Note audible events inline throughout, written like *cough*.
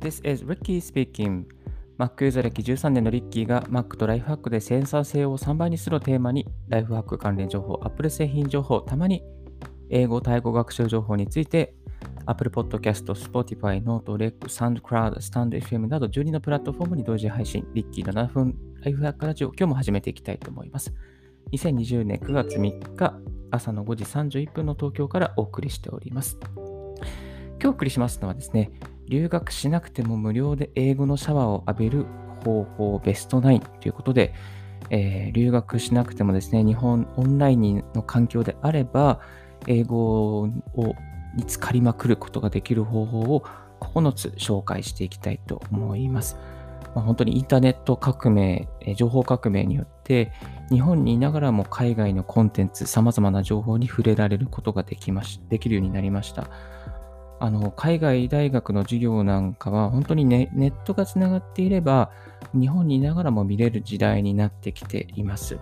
this is Ricky speaking. Mac ユーザー歴13年のリッキーが Mac とライフハックでセンサー性を3倍にするをテーマに、ライフハック関連情報、Apple 製品情報、たまに英語、タイ語学習情報について、Apple Podcast、Spotify、Note、REC、SoundCloud、StandFM など12のプラットフォームに同時配信、リッキー7分ライフハックラジオ、今日も始めていきたいと思います。2020年9月3日、朝の5時31分の東京からお送りしております。今日お送りしますのはですね、留学しなくても無料で英語のシャワーを浴びる方法ベスト9ということで、えー、留学しなくてもですね、日本オンラインの環境であれば、英語をに浸かりまくることができる方法を9つ紹介していきたいと思います。まあ、本当にインターネット革命、情報革命によって、日本にいながらも海外のコンテンツ、様々な情報に触れられることができましできるようになりました。あの海外大学の授業なんかは本当にネネットがつながっていれば日本にいながらも見れる時代になってきています。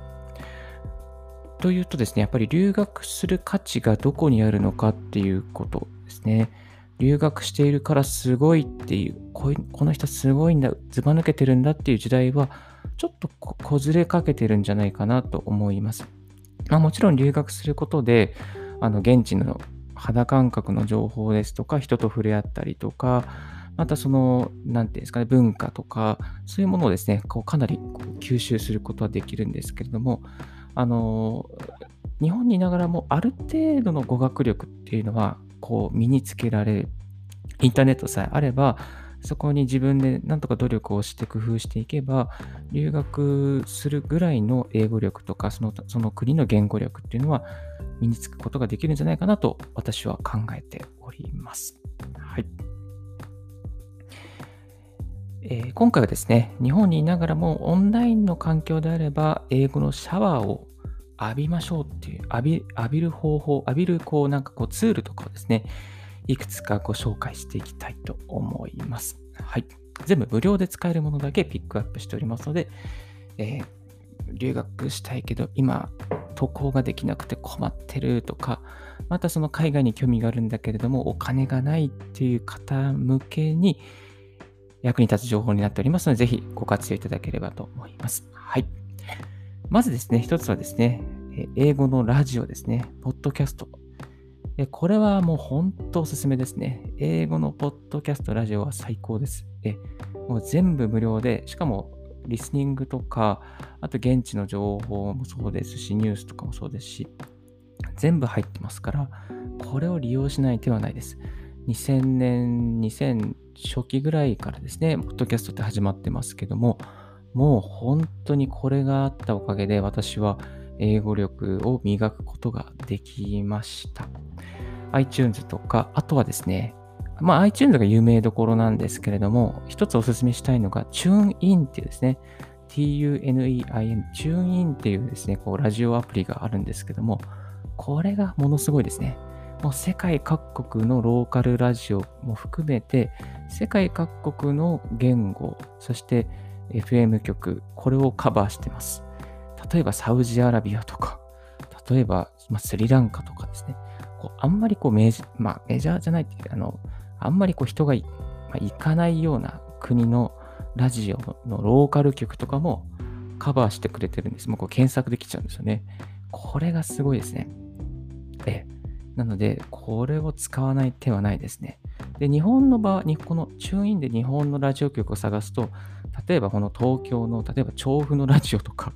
というとですね、やっぱり留学する価値がどこにあるのかっていうことですね。留学しているからすごいっていう、この人すごいんだ、ずば抜けてるんだっていう時代は、ちょっとこずれかけてるんじゃないかなと思います。まあ、もちろん留学することで、あの現地の肌感覚の情報ですとか、人と触れ合ったりとか、またその、何て言うんですかね、文化とか、そういうものをですね、こうかなりこう吸収することはできるんですけれども、あの、日本にいながらもある程度の語学力っていうのは、こう身につけられる。インターネットさえあれば、そこに自分でなんとか努力をして工夫していけば、留学するぐらいの英語力とか、そのその国の言語力っていうのは身につくことができるんじゃないかなと私は考えております。はい。えー、今回はですね、日本にいながらもオンラインの環境であれば、英語のシャワーを浴びましょうっていう、浴び浴びる方法、浴びるこうなんかこうツールとかをですね、いくつかご紹介していきたいと思います。はい。全部無料で使えるものだけピックアップしておりますので、えー、留学したいけど今渡航ができなくて困ってるとか、またその海外に興味があるんだけれどもお金がないっていう方向けに役に立つ情報になっておりますので、ぜひご活用いただければと思います。はい。まずですね、一つはですね、英語のラジオですね、ポッドキャスト。これはもう本当おすすめですね。英語のポッドキャスト、ラジオは最高です。もう全部無料で、しかもリスニングとか、あと現地の情報もそうですし、ニュースとかもそうですし、全部入ってますから、これを利用しない手はないです。2000年、2000初期ぐらいからですね、ポッドキャストって始まってますけども、もう本当にこれがあったおかげで私は英語力を磨くことができました。iTunes とか、あとはですね、まあ iTunes が有名どころなんですけれども、一つお勧めしたいのが TuneIn っていうですね、TUNEIN、TuneIn っていうですね、こうラジオアプリがあるんですけども、これがものすごいですね。もう世界各国のローカルラジオも含めて、世界各国の言語、そして FM 局、これをカバーしてます。例えばサウジアラビアとか、例えば、ま、スリランカとかですね。こうあんまりこうメジ,、まあ、メジャーじゃないっていうあの、あんまりこう人が,、まあ、行かないような国のラジオのローカル局とかもカバーしてくれてるんです。もうこう検索できちゃうんですよね。これがすごいですね。えなので、これを使わない手はないですね。で、日本の場合、このチューインで日本のラジオ局を探すと、例えばこの東京の、例えば調布のラジオとか、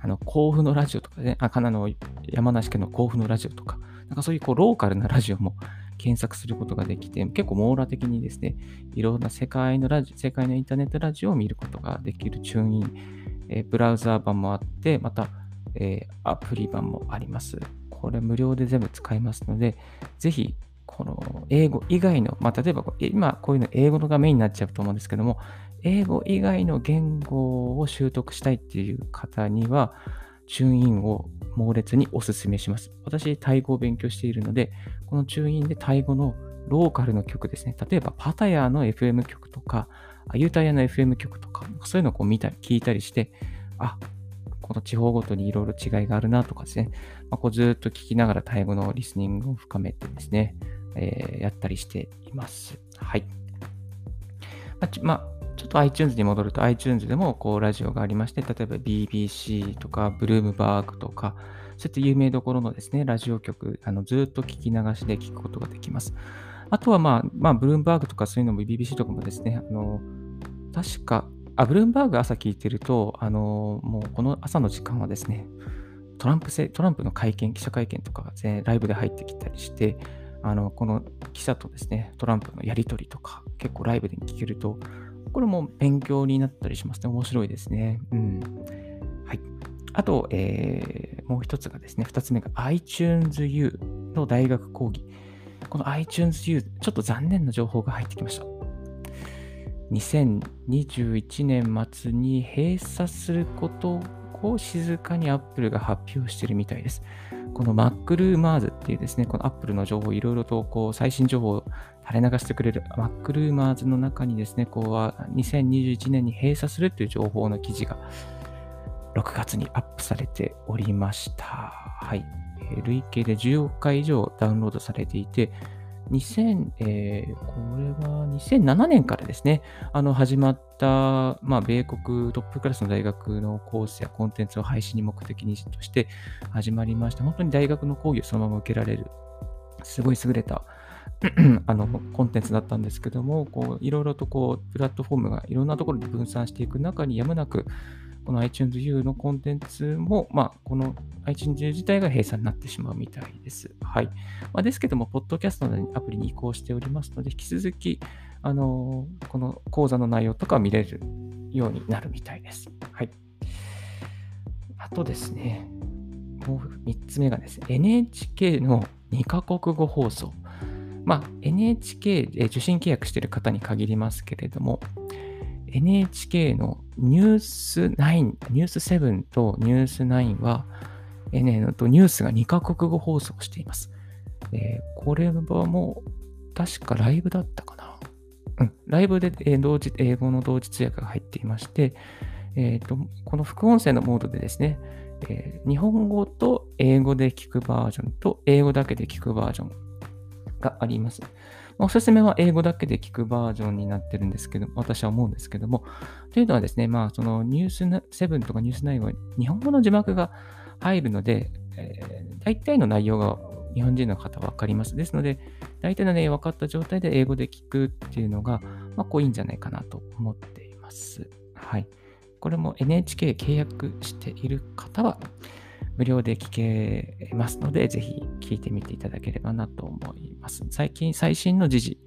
あの甲府のラジオとかね、あかなの山梨県の甲府のラジオとか、なんかそういうこうローカルなラジオも検索することができて、結構網羅的にですね、いろんな世界のラジ世界のインターネットラジオを見ることができるチューンイン、え、ブラウザー版もあって、また、えー、アプリ版もあります。これ無料で全部使えますので、ぜひ、この英語以外の、まあ、例えば今こういうの英語のがメインになっちゃうと思うんですけども、英語以外の言語を習得したいっていう方には、チューインを猛烈にお勧めします。私、タイ語を勉強しているので、このチューインでタイ語のローカルの曲ですね。例えば、パタヤの FM 曲とか、ユータヤの FM 曲とか、そういうのをこう見たり、聞いたりして、あ、この地方ごとにいろいろ違いがあるなとかですね、まあ、こうずっと聞きながらタイ語のリスニングを深めてですね、えー、やったりしています。はい。まあ、ちょっと iTunes に戻ると iTunes でもこうラジオがありまして、例えば BBC とかブルームバーグとか、そういった有名どころのですね、ラジオ局、あのずっと聞き流しで聞くことができます。あとは、まあ、まあ、ブルームバーグとかそういうのも BBC とかもですね、あの確か、あ、ブルームバーグ朝聞いてると、あのもうこの朝の時間はですね、トランプせトランプの会見、記者会見とかが、ね、ライブで入ってきたりして、あのこの記者とですね、トランプのやり取りとか、結構ライブで聞けると、これも勉強になったりしますね。面白いですね。うん。はい。あと、えー、もう一つがですね、二つ目が iTunes U の大学講義。この iTunes U、ちょっと残念な情報が入ってきました。2021年末に閉鎖することを静かに Apple が発表しているみたいです。この MacRumors っていうですね、この Apple の情報、いろいろとこう最新情報を垂れ流してくれる MacRumors の中にですね、こうは2021年に閉鎖するという情報の記事が6月にアップされておりました。はい。累計で10億回以上ダウンロードされていて、2000、えー、これは2007年からですね、あの始まった、まあ、米国トップクラスの大学のコースやコンテンツを配信に目的にとして始まりました。本当に大学の講義をそのまま受けられる、すごい優れた *clears throat* あのコンテンツだったんですけども、こういろいろとこうプラットフォームがいろんなところで分散していく中にやむなく、この iTunes U のコンテンツも、まあ、この iTunes U 自体が閉鎖になってしまうみたいです。はい。まあ、ですけども、ポッドキャストのアプリに移行しておりますので、引き続き、あの、この講座の内容とか見れるようになるみたいです。はい。あとですね、もう3つ目がですね、NHK の2カ国語放送。まあ、NHK で受信契約している方に限りますけれども、NHK のニュース9、ニュース7とニュース9は、NN とニュースが2カ国語放送しています。えー、これはもう、確かライブだったかな。うん、ライブで、えー、同時英語の同時通訳が入っていまして、えーと、この副音声のモードでですね、えー、日本語と英語で聞くバージョンと英語だけで聞くバージョンがあります。おすすめは英語だけで聞くバージョンになってるんですけど、私は思うんですけども、というのはですね、まあ、そのニュース7とかニュース9は日本語の字幕が入るので、えー、大体の内容が日本人の方分かります。ですので、大体の内容分かった状態で英語で聞くっていうのが、まあ、こういいんじゃないかなと思っています。はい。これも NHK 契約している方は、無料で聞けますので、ぜひ聞いてみていただければなと思います。最近、最新の時事、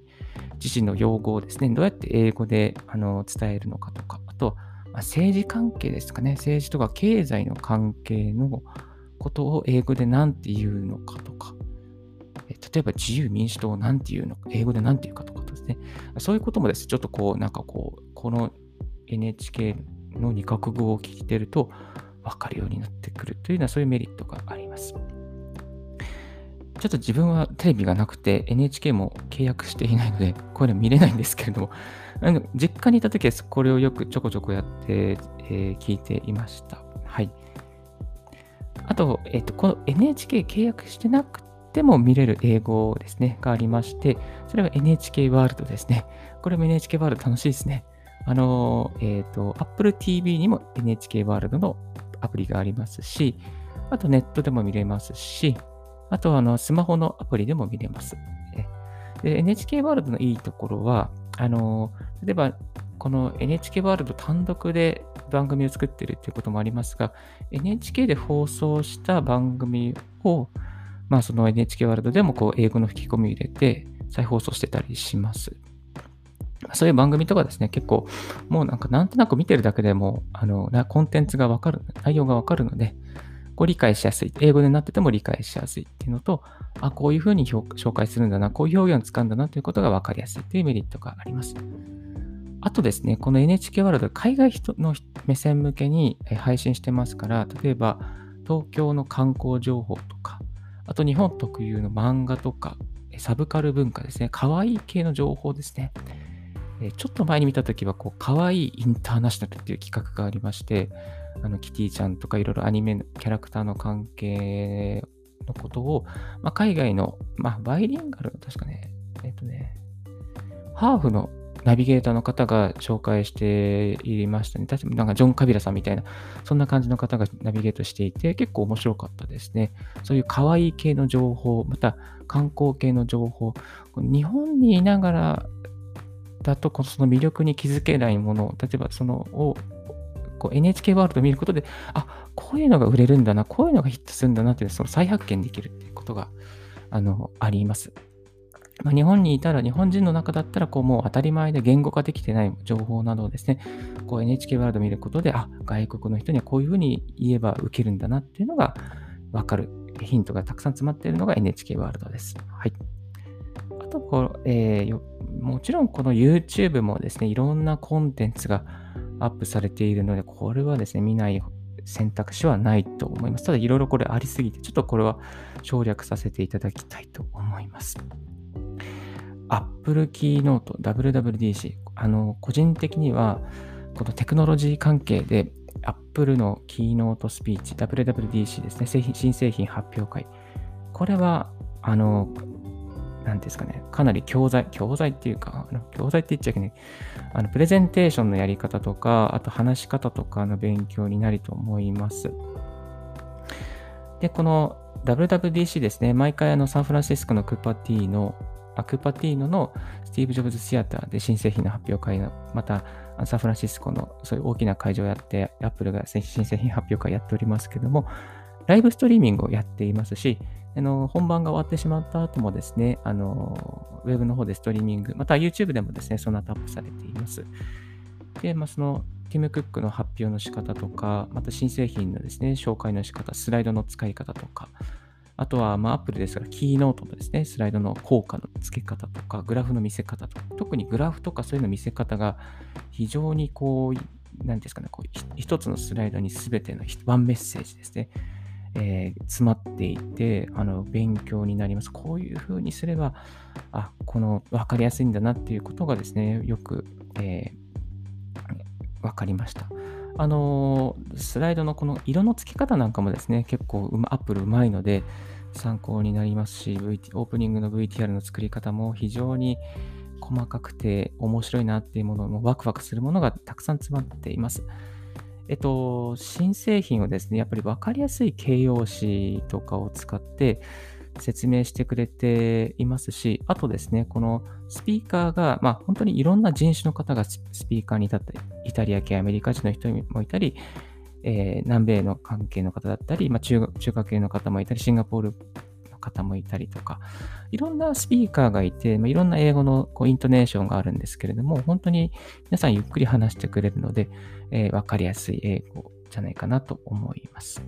時事の用語をですね、どうやって英語であの伝えるのかとか、あと、ま、政治関係ですかね、政治とか経済の関係のことを英語で何て言うのかとか、例えば自由民主党を何て言うのか、英語で何て言うかとかですね、そういうこともです。ね、ちょっとこう、なんかこう、この NHK の2カ国語を聞いてると、分かるようになってくるというのはそういうメリットがあります。ちょっと自分はテレビがなくて NHK も契約していないので、これ見れないんですけれども、あの実家にいた時はこれをよくちょこちょこやって、えー、聞いていました。はい。あと、えっ、ー、と、この NHK 契約してなくても見れる英語ですね、がありまして、それは NHK ワールドですね。これも NHK ワールド楽しいですね。あの、えっ、ー、と、Apple TV にも NHK ワールドのアプリがありますし、あとネットでも見れますし、あとあのスマホのアプリでも見れます。で NHK ワールドのいいところは、あの例えばこの NHK ワールド単独で番組を作ってるっていうこともありますが、NHK で放送した番組を、まあ、その NHK ワールドでもこう英語の吹き込みを入れて再放送してたりします。そういう番組とかですね、結構、もうなんかなんとなく見てるだけでも、あの、コンテンツがわかる、内容がわかるので、こう理解しやすい。英語でなってても理解しやすいっていうのと、あ、こういうふうに紹介するんだな、こういう表現を使うんだなということがわかりやすいというメリットがあります。あとですね、この NHK ワールド、海外人の目線向けに配信してますから、例えば東京の観光情報とか、あと日本特有の漫画とか、サブカル文化ですね、可愛い系の情報ですね。えちょっと前に見たときは、こう、可愛いインターナショナルっていう企画がありまして、あの、キティちゃんとかいろいろアニメのキャラクターの関係のことを、まあ、海外の、まあ、バイリンガル、確かね、えっ、とね、ハーフのナビゲーターの方が紹介していましたね。確かなんかジョン・カビラさんみたいな、そんな感じの方がナビゲートしていて、結構面白かったですね。そういう可愛い系の情報、また観光系の情報、日本にいながらだと、その魅力に気づけないもの、例えばそのを NHK ワールドを見ることで、あ、こういうのが売れるんだな、こういうのがヒットするんだなっていう、その再発見できるっていうことが、あの、あります。まあ、日本にいたら、日本人の中だったら、こう、もう当たり前で言語化できてない情報などをですね、こう NHK ワールドを見ることで、あ、外国の人にはこういうふうに言えば受けるんだなっていうのがわかる。ヒントがたくさん詰まっているのが NHK ワールドです。はい。とこう、えー、もちろんこの YouTube もですね、いろんなコンテンツがアップされているので、これはですね、見ない選択肢はないと思います。ただいろいろこれありすぎて、ちょっとこれは省略させていただきたいと思います。Apple キーノート WWDC。あの、個人的には、このテクノロジー関係で Apple のキーノートスピーチ、WWDC ですね、製品新製品発表会。これは、あの、なんですかね、かなり教材、教材っていうか、あの教材って言っちゃいけない、あの、プレゼンテーションのやり方とか、あと話し方とかの勉強になると思います。で、この WWDC ですね、毎回あのサンフランシスコのクッパティの、アクパティーノのスティーブ・ジョブズ・シアターで新製品の発表会の、またサンフランシスコのそういう大きな会場をやって、アップルが新製品発表会やっておりますけども、ライブストリーミングをやっていますし、あの本番が終わってしまった後もですね、あのウェブの方でストリーミング、また YouTube でもですね、その後アップされています。で、まあ、そのティム・クックの発表の仕方とか、また新製品のですね、紹介の仕方、スライドの使い方とか、あとは、まあ、Apple ですから、キーノートのですね、スライドの効果の付け方とか、グラフの見せ方とか、特にグラフとかそういうの見せ方が非常にこう、なんですかね、こう一つのスライドに全てのワンメッセージですね、えー、詰まっていて、あの、勉強になります。こういうふうにすれば、あ、この、分かりやすいんだなっていうことがですね、よく、えー、分かりました。あの、スライドのこの色の付け方なんかもですね、結構、アップルうまいので、参考になりますし、VT、オープニングの VTR の作り方も非常に細かくて面白いなっていうものもワクワクするものがたくさん詰まっています。えっと、新製品をですね、やっぱり分かりやすい形容詞とかを使って説明してくれていますし、あとですね、このスピーカーが、まあ本当にいろんな人種の方がスピーカーに立って、イタリア系、アメリカ人の人もいたり、えー、南米の関係の方だったり、まあ中、中華系の方もいたり、シンガポール方もいたりとか、いろんなスピーカーがいて、まあ、いろんな英語のこうイントネーションがあるんですけれども、本当に皆さんゆっくり話してくれるので、えー、わかりやすい英語じゃないかなと思います。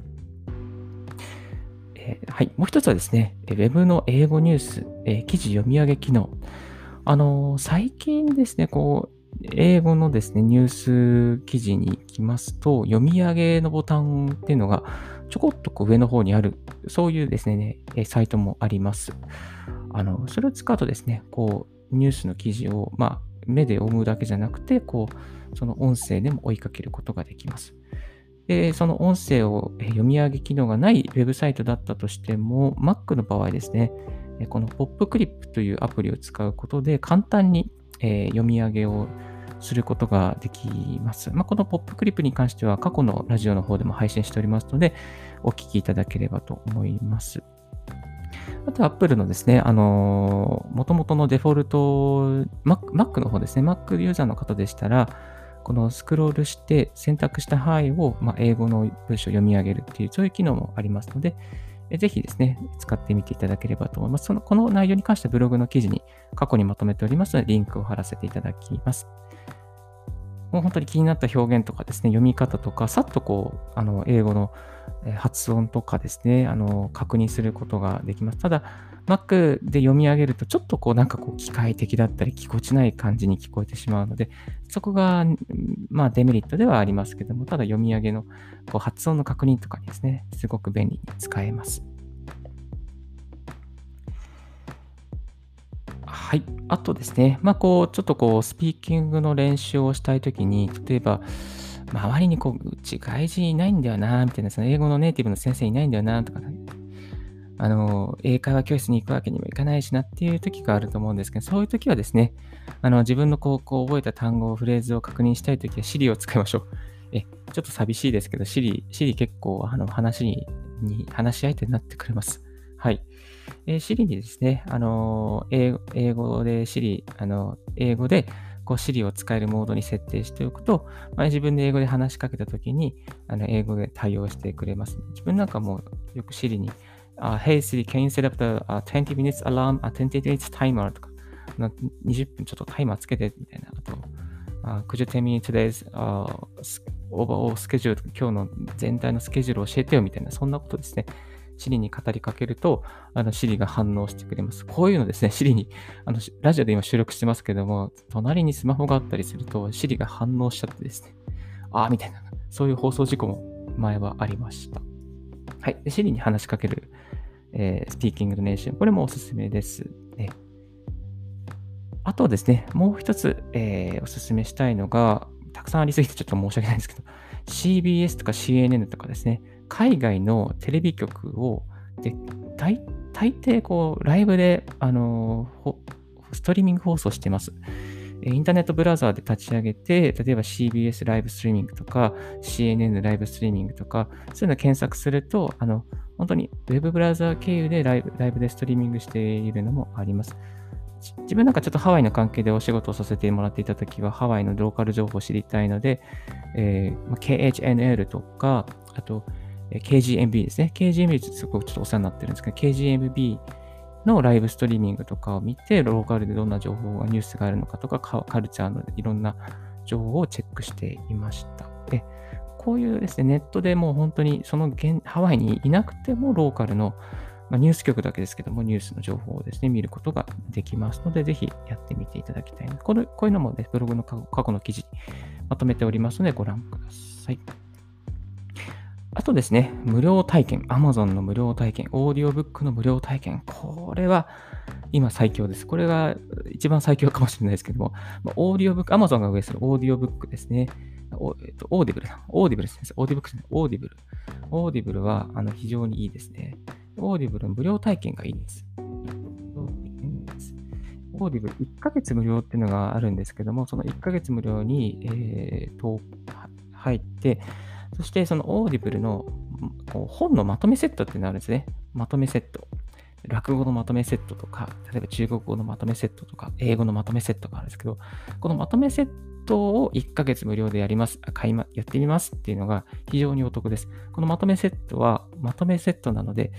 えー、はい。もう一つはですね、Web の英語ニュース、えー、記事読み上げ機能。あの、最近ですね、こう、英語のですね、ニュース記事に行きますと、読み上げのボタンっていうのが、ちょこっとこう上の方にある、そういうですね、サイトもあります。あの、それを使うとですね、こう、ニュースの記事を、まあ、目で読むだけじゃなくて、こう、その音声でも追いかけることができます。で、その音声を読み上げ機能がないウェブサイトだったとしても、Mac の場合ですね、この PopClip というアプリを使うことで簡単に読み上げをすることができます。まあ、このポップクリップに関しては過去のラジオの方でも配信しておりますので、お聞きいただければと思います。あと、Apple のですね、あのー、元々のデフォルト、Mac, の方ですね、Mac ユーザーの方でしたら、このスクロールして選択した範囲を、まあ、英語の文章を読み上げるっていう、そういう機能もありますので、ぜひですね、使ってみていただければと思います。そのこの内容に関してはブログの記事に過去にまとめておりますので、リンクを貼らせていただきます。もう本当に気になった表現とかですね、読み方とか、さっとこう、あの、英語の発音とかですね、あの、確認することができます。ただ、Mac で読み上げると、ちょっとこう、なんかこう、機械的だったり、ぎこちない感じに聞こえてしまうので、そこが、まあ、デメリットではありますけども、ただ読み上げのこう発音の確認とかにですね、すごく便利に使えます。はい。あとですね、まあ、こう、ちょっとこう、スピーキングの練習をしたいときに、例えば、周りにこう、うち外人いないんだよな、みたいな、その英語のネイティブの先生いないんだよな、とか、あの、英会話教室に行くわけにもいかないしなっていう時があると思うんですけど、そういう時はですね、あの、自分のこう、こう覚えた単語、フレーズを確認したい時は Siri を使いましょう。え、ちょっと寂しいですけど、Siri、Siri 結構、あの、話、に話し相手になってくれます。はい。えー、Siri にですね、あの英、英語で Siri、あの、英語で、こう Siri を使えるモードに設定しておくと、まあ、自分で英語で話しかけたときに、あの英語で対応してくれます。自分なんかもよく Siri に、uh, Hey Siri, can you set up the、uh, 20 minutes alarm, uh, 20 minutes timer? とか、20分ちょっとタイマーつけてみたいな。あと、uh, Could you tell me today's、uh, overall schedule とか今日の全体のスケジュールを教えてよみたいな、そんなことですね。シリに語りかけると、あの、シリが反応してくれます。こういうのですね、シリに、あの、ラジオで今収録してますけども、隣にスマホがあったりすると、シリが反応しちゃってですね、ああ、みたいな、そういう放送事故も前はありました。はい。で、シリに話しかけるえー、スピーキングドネーション。これもおすすめですね。あとですね、もう一つ、えー、おすすめしたいのが、たくさんありすぎてちょっと申し訳ないんですけど、CBS とか CNN とかですね、海外のテレビ局を、で大大抵こう、ライブで、あのストリーミング放送してます。インターネットブラウザーで立ち上げて、例えば CBS ライブストリーミングとか、CNN ライブストリーミングとか、そういうのを検索すると、あの、本当に Web ブラウザー経由でライブライブでストリーミングしているのもあります。自分なんかちょっとハワイの関係でお仕事をさせてもらっていたときは、ハワイのローカル情報を知りたいので、えー、KHNL とか、あと、KGMB ですね。KGMB すごくちょっとお世話になってるんですけど、KGMB のライブストリーミングとかを見て、ローカルでどんな情報が、ニュースがあるのかとか、カルチャーのいろんな情報をチェックしていました。で、こういうですね、ネットでもう本当にその現ハワイにいなくてもローカルの、まあ、ニュース局だけですけども、ニュースの情報をですね、見ることができますので、ぜひやってみていただきたいこのこういうのもね、ブログの過去の記事にまとめておりますので、ご覧ください。あとですね、無料体験、Amazon の無料体験、オーディオブックの無料体験、これは今最強です。これが一番最強かもしれないですけども、オーディオブック、Amazon が上するオーディオブックですね。おえっと、オーディブルオーディブルですね。オーディブックですね。 Audible。オーディブルはあの非常にいいですね。 Audible の無料体験がいいです。 Audible 1ヶ月無料っていうのがあるんですけども、その1ヶ月無料に、えー、と入って、そしてその Audible の本のまとめセットっていうのがあるんですね。まとめセット。落語のまとめセットとか、例えば中国語のまとめセットとか、英語のまとめセットがあるんですけど、このまとめセットを1ヶ月無料でやります、買いま、やってみますっていうのが非常にお得です。このまとめセットは、まとめセットなので、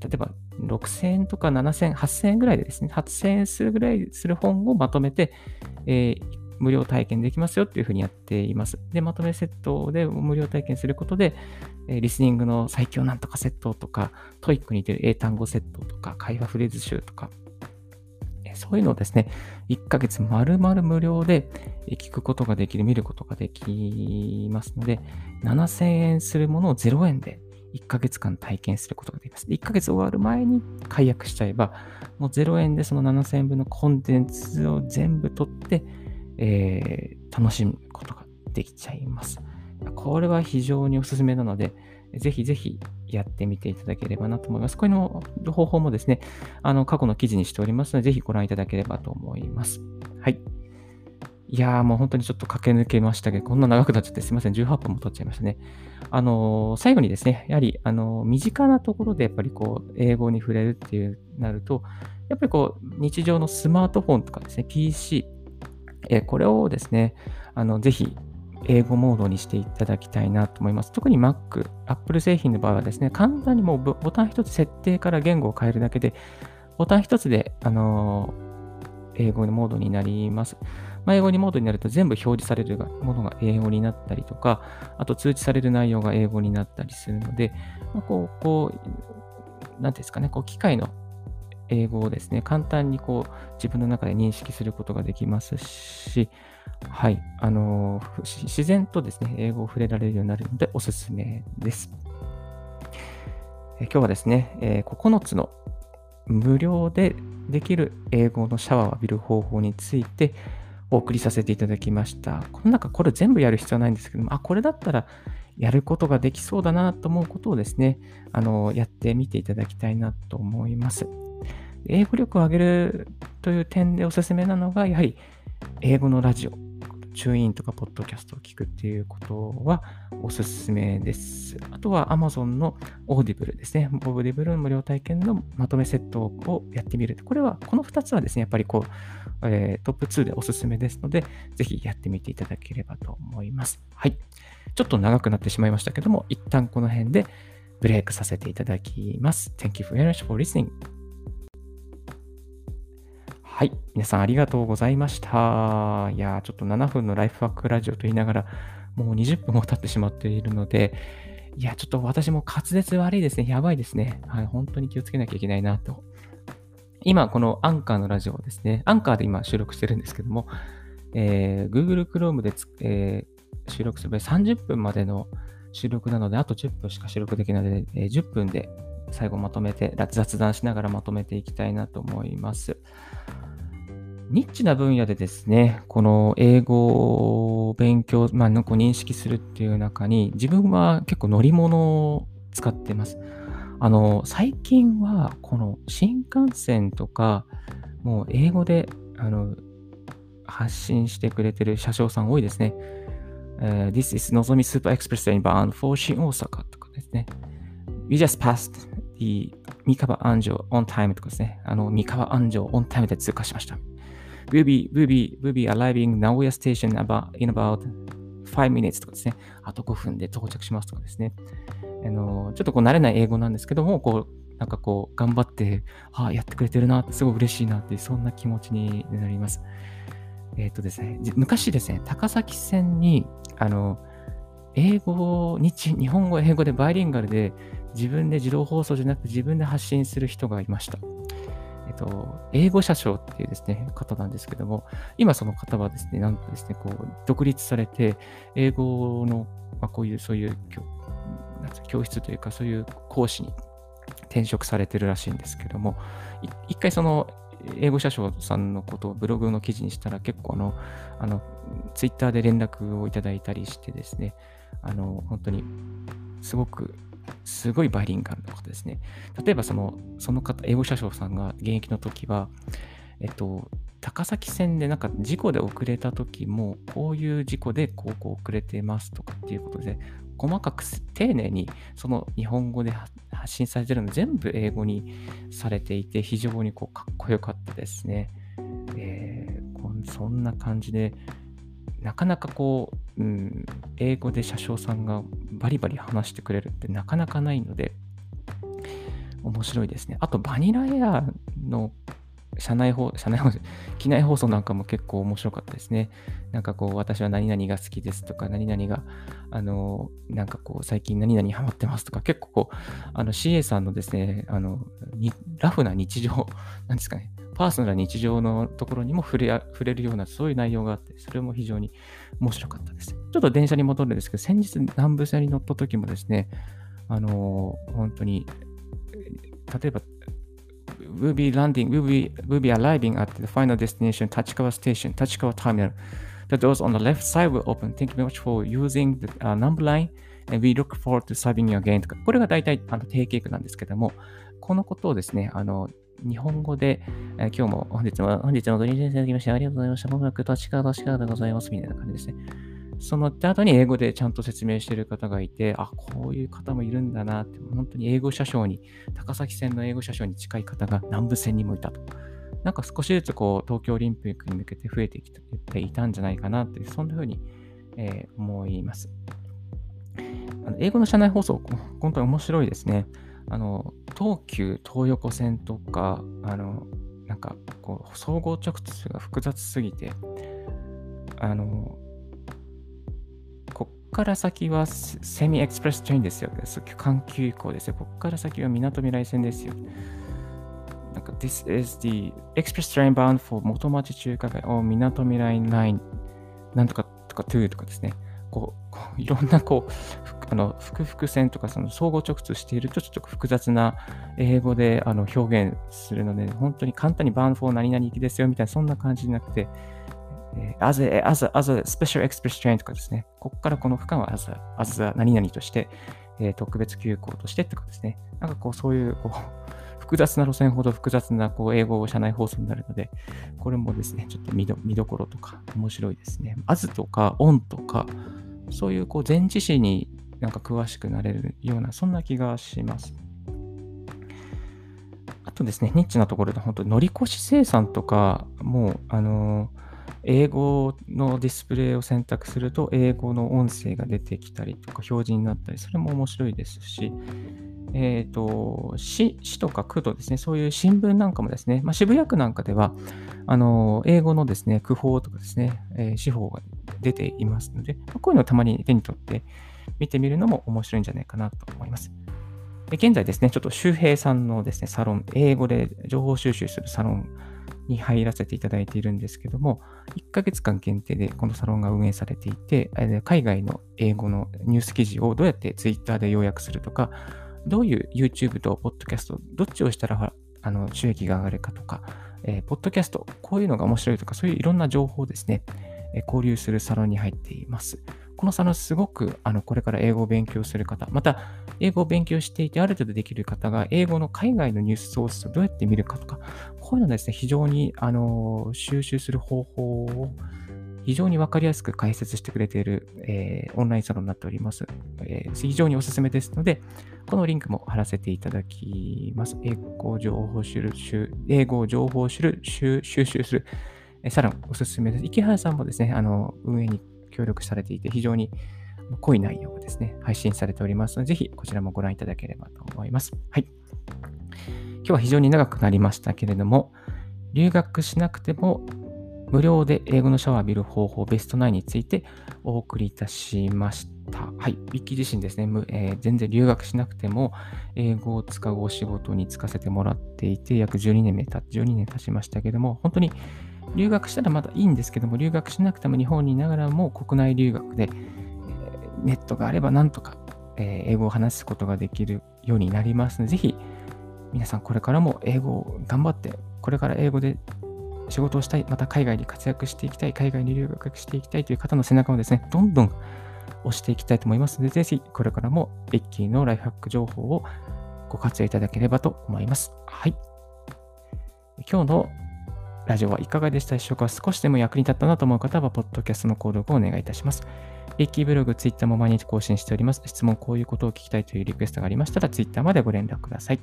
例えば6000円とか7000円、8000円ぐらいでですね、8000円するぐらいする本をまとめて、えー、無料体験できますよっていうふうにやっています。で、まとめセットで無料体験することで、リスニングの最強なんとかセットとか、 TOEIC に似てる英単語セットとか、会話フレーズ集とか、そういうのをですね、1ヶ月丸々無料で聞くことができる、見ることができますので、7000円するものを0円で1ヶ月間体験することができます。1ヶ月終わる前に解約しちゃえば、もう0円でその7000円分のコンテンツを全部取って、えー、楽しむことができちゃいます。これは非常におすすめなので、ぜひぜひやってみていただければなと思います。これの方法もですね、あの過去の記事にしておりますので、ぜひご覧いただければと思います。はい。いやーもう本当にちょっと駆け抜けましたけど、こんな長くなっちゃってすいません。18分も取っちゃいましたね。あのー、最後にですね、やはり、あのー、身近なところでやっぱりこう、英語に触れるっていうなると、やっぱりこう、日常のスマートフォンとかですね、PC、えこれをですね、あのぜひ英語モードにしていただきたいなと思います。特に Mac、Apple 製品の場合はですね、簡単にもうボタン一つ設定から言語を変えるだけで、ボタン一つで、あの、英語のモードになります。まあ、英語にモードになると全部表示されるものが英語になったりとか、あと通知される内容が英語になったりするので、まあ、こう、こう、なんですかね、こう機械の英語をですね、簡単にこう自分の中で認識することができますし、はい、あの、自然とですね、英語を触れられるようになるのでおすすめです。え今日はですね、え、9つの無料でできる英語のシャワーを浴びる方法についてお送りさせていただきました。この中、これ全部やる必要はないんですけども、あ、これだったらやることができそうだなと思うことをですね、あの、やってみていただきたいなと思います。英語力を上げるという点でおすすめなのが、やはり英語のラジオ、チューインとかポッドキャストを聞くっていうことはおすすめです。あとは Amazon の Audible ですね。Audible の無料体験のまとめセットをやってみる。これは、この2つはですね、やっぱりこう、えー、トップ2でおすすめですので、ぜひやってみていただければと思います。はい。ちょっと長くなってしまいましたけども、一旦この辺でブレイクさせていただきます。Thank you very much for listening. はい。皆さんありがとうございました。いやちょっと7分のライフワークラジオと言いながら、もう20分も経ってしまっているので、いや、ちょっと私も滑舌悪いですね。やばいですね。はい。本当に気をつけなきゃいけないなと。今、このアンカーのラジオですね。アンカーで今収録してるんですけども、えー、Google Chrome でえー、収録する場合30分までの収録なので、あと10分しか収録できないので、えー、10分で最後まとめて、雑談しながらまとめていきたいなと思います。ニッチな分野でですね、この英語を勉強、まあ、なんか認識するっていう中に、自分は結構乗り物を使ってます。あの、最近は、この新幹線とか、もう英語で、あの、発信してくれてる車掌さん多いですね。Uh, This is Nozomi Super Express Train bound for 新大阪とかですね。We just passed the 三河安城 on time とかですね。あの、三河安城 on time で通過しました。Will be, will be, will be arriving Nagoya station about, in about 5 minutes とかですね。あと5分で到着しますとかですね。あの、ちょっとこう慣れない英語なんですけども、こう、なんかこう、頑張って、ああ、やってくれてるなって、すごい嬉しいなって、そんな気持ちになります。えっ、ー、とですね、昔ですね、高崎線に、あの、英語、日、日本語、英語でバイリンガルで、自分で自動放送じゃなくて自分で発信する人がいました。えっと、英語社長っていうですね、方なんですけども、今その方はですね、なんとですね、こう、独立されて、英語の、まあ、こういう、そういう教室というか、そういう講師に転職されてるらしいんですけども、一回その、英語社長さんのことをブログの記事にしたら結構あの、あの、ツイッターで連絡をいただいたりしてですね、あの、本当にすごくすごいバイリンガルの方ですね。例えばその、その方、英語車掌さんが現役の時は、えっと、高崎線でなんか事故で遅れた時も、こういう事故でこうこう遅れてますとかっていうことで、細かく丁寧にその日本語で発信されてるの全部英語にされていて、非常にこうかっこよかったですね。えー、そんな感じで、なかなかこう、うん、英語で車掌さんがバリバリ話してくれるってなかなかないので、面白いですね。あと、バニラエアの社内放、社内放送、機内放送なんかも結構面白かったですね。なんかこう、私は何々が好きですとか、何々が、あの、なんかこう、最近何々ハマってますとか、結構こう、あの CA さんのですね、あの、ラフな日常、なんですかね、パーソナルな日常のところにも触れ触れるような、そういう内容があって、それも非常に面白かったです。ちょっと電車に戻るんですけど、先日南部線に乗った時もですね、あのー、本当に、例えば、will be landing, will be, will be arriving at the final destination, Tachikawa Station, Tachikawa Terminal. The doors on the left side will open. Thank you very much for using the、uh, number line and we look forward to serving you again とか、これが大体あの定型句なんですけども、このことをですね、あの、日本語で、えー、今日も本日も、本日もご臨いただきましてありがとうございました。僕は立川立川でございます。みたいな感じですね。その後に英語でちゃんと説明している方がいて、あ、こういう方もいるんだなって、本当に英語車掌に、高崎線の英語車掌に近い方が南部線にもいたと。なんか少しずつこう東京オリンピックに向けて増えてきていたんじゃないかなって、そんな風に、えー、思います。あの英語の車内放送、本当に面白いですね。あの、東急東横線とか、あの、なんか、こう、総合直通が複雑すぎて、あの、こっから先はセミエクスプレストレインですよ。環球移行ですよ。こっから先は港未来線ですよ。なんか、This is the express train bound for 元町中華街 or 港未来ラインなんとかとか to とかですね。こう、*laughs* いろんなこう、あの、複々線とかその相互直通しているとちょっと複雑な英語であの表現するので、本当に簡単にバンフォー何々行きですよみたいな、そんな感じじゃなくて、えー、as, a, as, a, as a special express train とかですね、ここからこの区間は as a, as a 何々として、えー、特別急行としてとかですね、なんかこうそういうこう複雑な路線ほど複雑なこう英語車内放送になるので、これもですね、ちょっと見ど見どころとか面白いですね。as とか on とか、そういうこう前置詞になんか詳しくなれるような、そんな気がします。あとですね、ニッチなところで本当乗り越し生産とか、もう、あの英語のディスプレイを選択すると、英語の音声が出てきたりとか、表示になったり、それも面白いですし、えっ、ー、と、市、市とか区とですね、そういう新聞なんかもですね、まあ、渋谷区なんかでは、あの、英語のですね、区法とかですね、えー、司法が出ていますので、まあ、こういうのをたまに手に取って見てみるのも面白いんじゃないかなと思います。で現在ですね、ちょっと周平さんのですね、サロン、英語で情報収集するサロンに入らせていただいているんですけども、1ヶ月間限定でこのサロンが運営されていて、海外の英語のニュース記事をどうやって Twitter で要約するとか、どういう YouTube と Podcast、どっちをしたらあの収益が上がるかとか、えー、ポッドキャスト、こういうのが面白いとか、そういういろんな情報ですね、えー、交流するサロンに入っています。このサロンすごくあのこれから英語を勉強する方、また英語を勉強していてある程度できる方が英語の海外のニュースソースをどうやって見るかとか、こういうのですね、非常にあの収集する方法を非常にわかりやすく解説してくれている、えー、オンラインサロンになっております、えー、非常におすすめですので、このリンクも貼らせていただきます。英語情報収集、英語情報収収集するサロンおすすめです。池原さんもですね、あの運営に協力されていて、非常に濃い内容がですね、配信されておりますので、ぜひこちらもご覧いただければと思います。はい。今日は非常に長くなりましたけれども、留学しなくても無料で英語のシャワーを浴びる方法ベスト9についてお送りいたしました。はい。ウィッキー自身ですね、えー、全然留学しなくても英語を使うお仕事に就かせてもらっていて、約12年目た、12年経ちましたけども、本当に留学したらまだいいんですけども、留学しなくても日本にいながらも国内留学で、えー、ネットがあればなんとか、えー、英語を話すことができるようになりますので、ぜひ皆さんこれからも英語を頑張って、これから英語で仕事をしたい、また海外に活躍していきたい、海外に留学していきたいという方の背中をですね、どんどん押していきたいと思いますので、ぜひこれからもリッキーのライフハック情報をご活用いただければと思います。はい。今日のラジオはいかがでした？でしょうか少しでも役に立ったなと思う方は、ポッドキャストの購読をお願いいたします。リッキーブログ、ツイッターも毎日更新しております。質問、こういうことを聞きたいというリクエストがありましたら、ツイッターまでご連絡ください。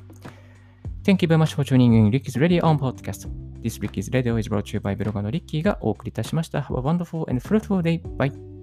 Thank you very much for tuning in Ricky's Radio on Podcast. This Ricky's Radio is brought to you by ブロガーのリッキーがお送りいたしました。Have a wonderful and fruitful day. Bye.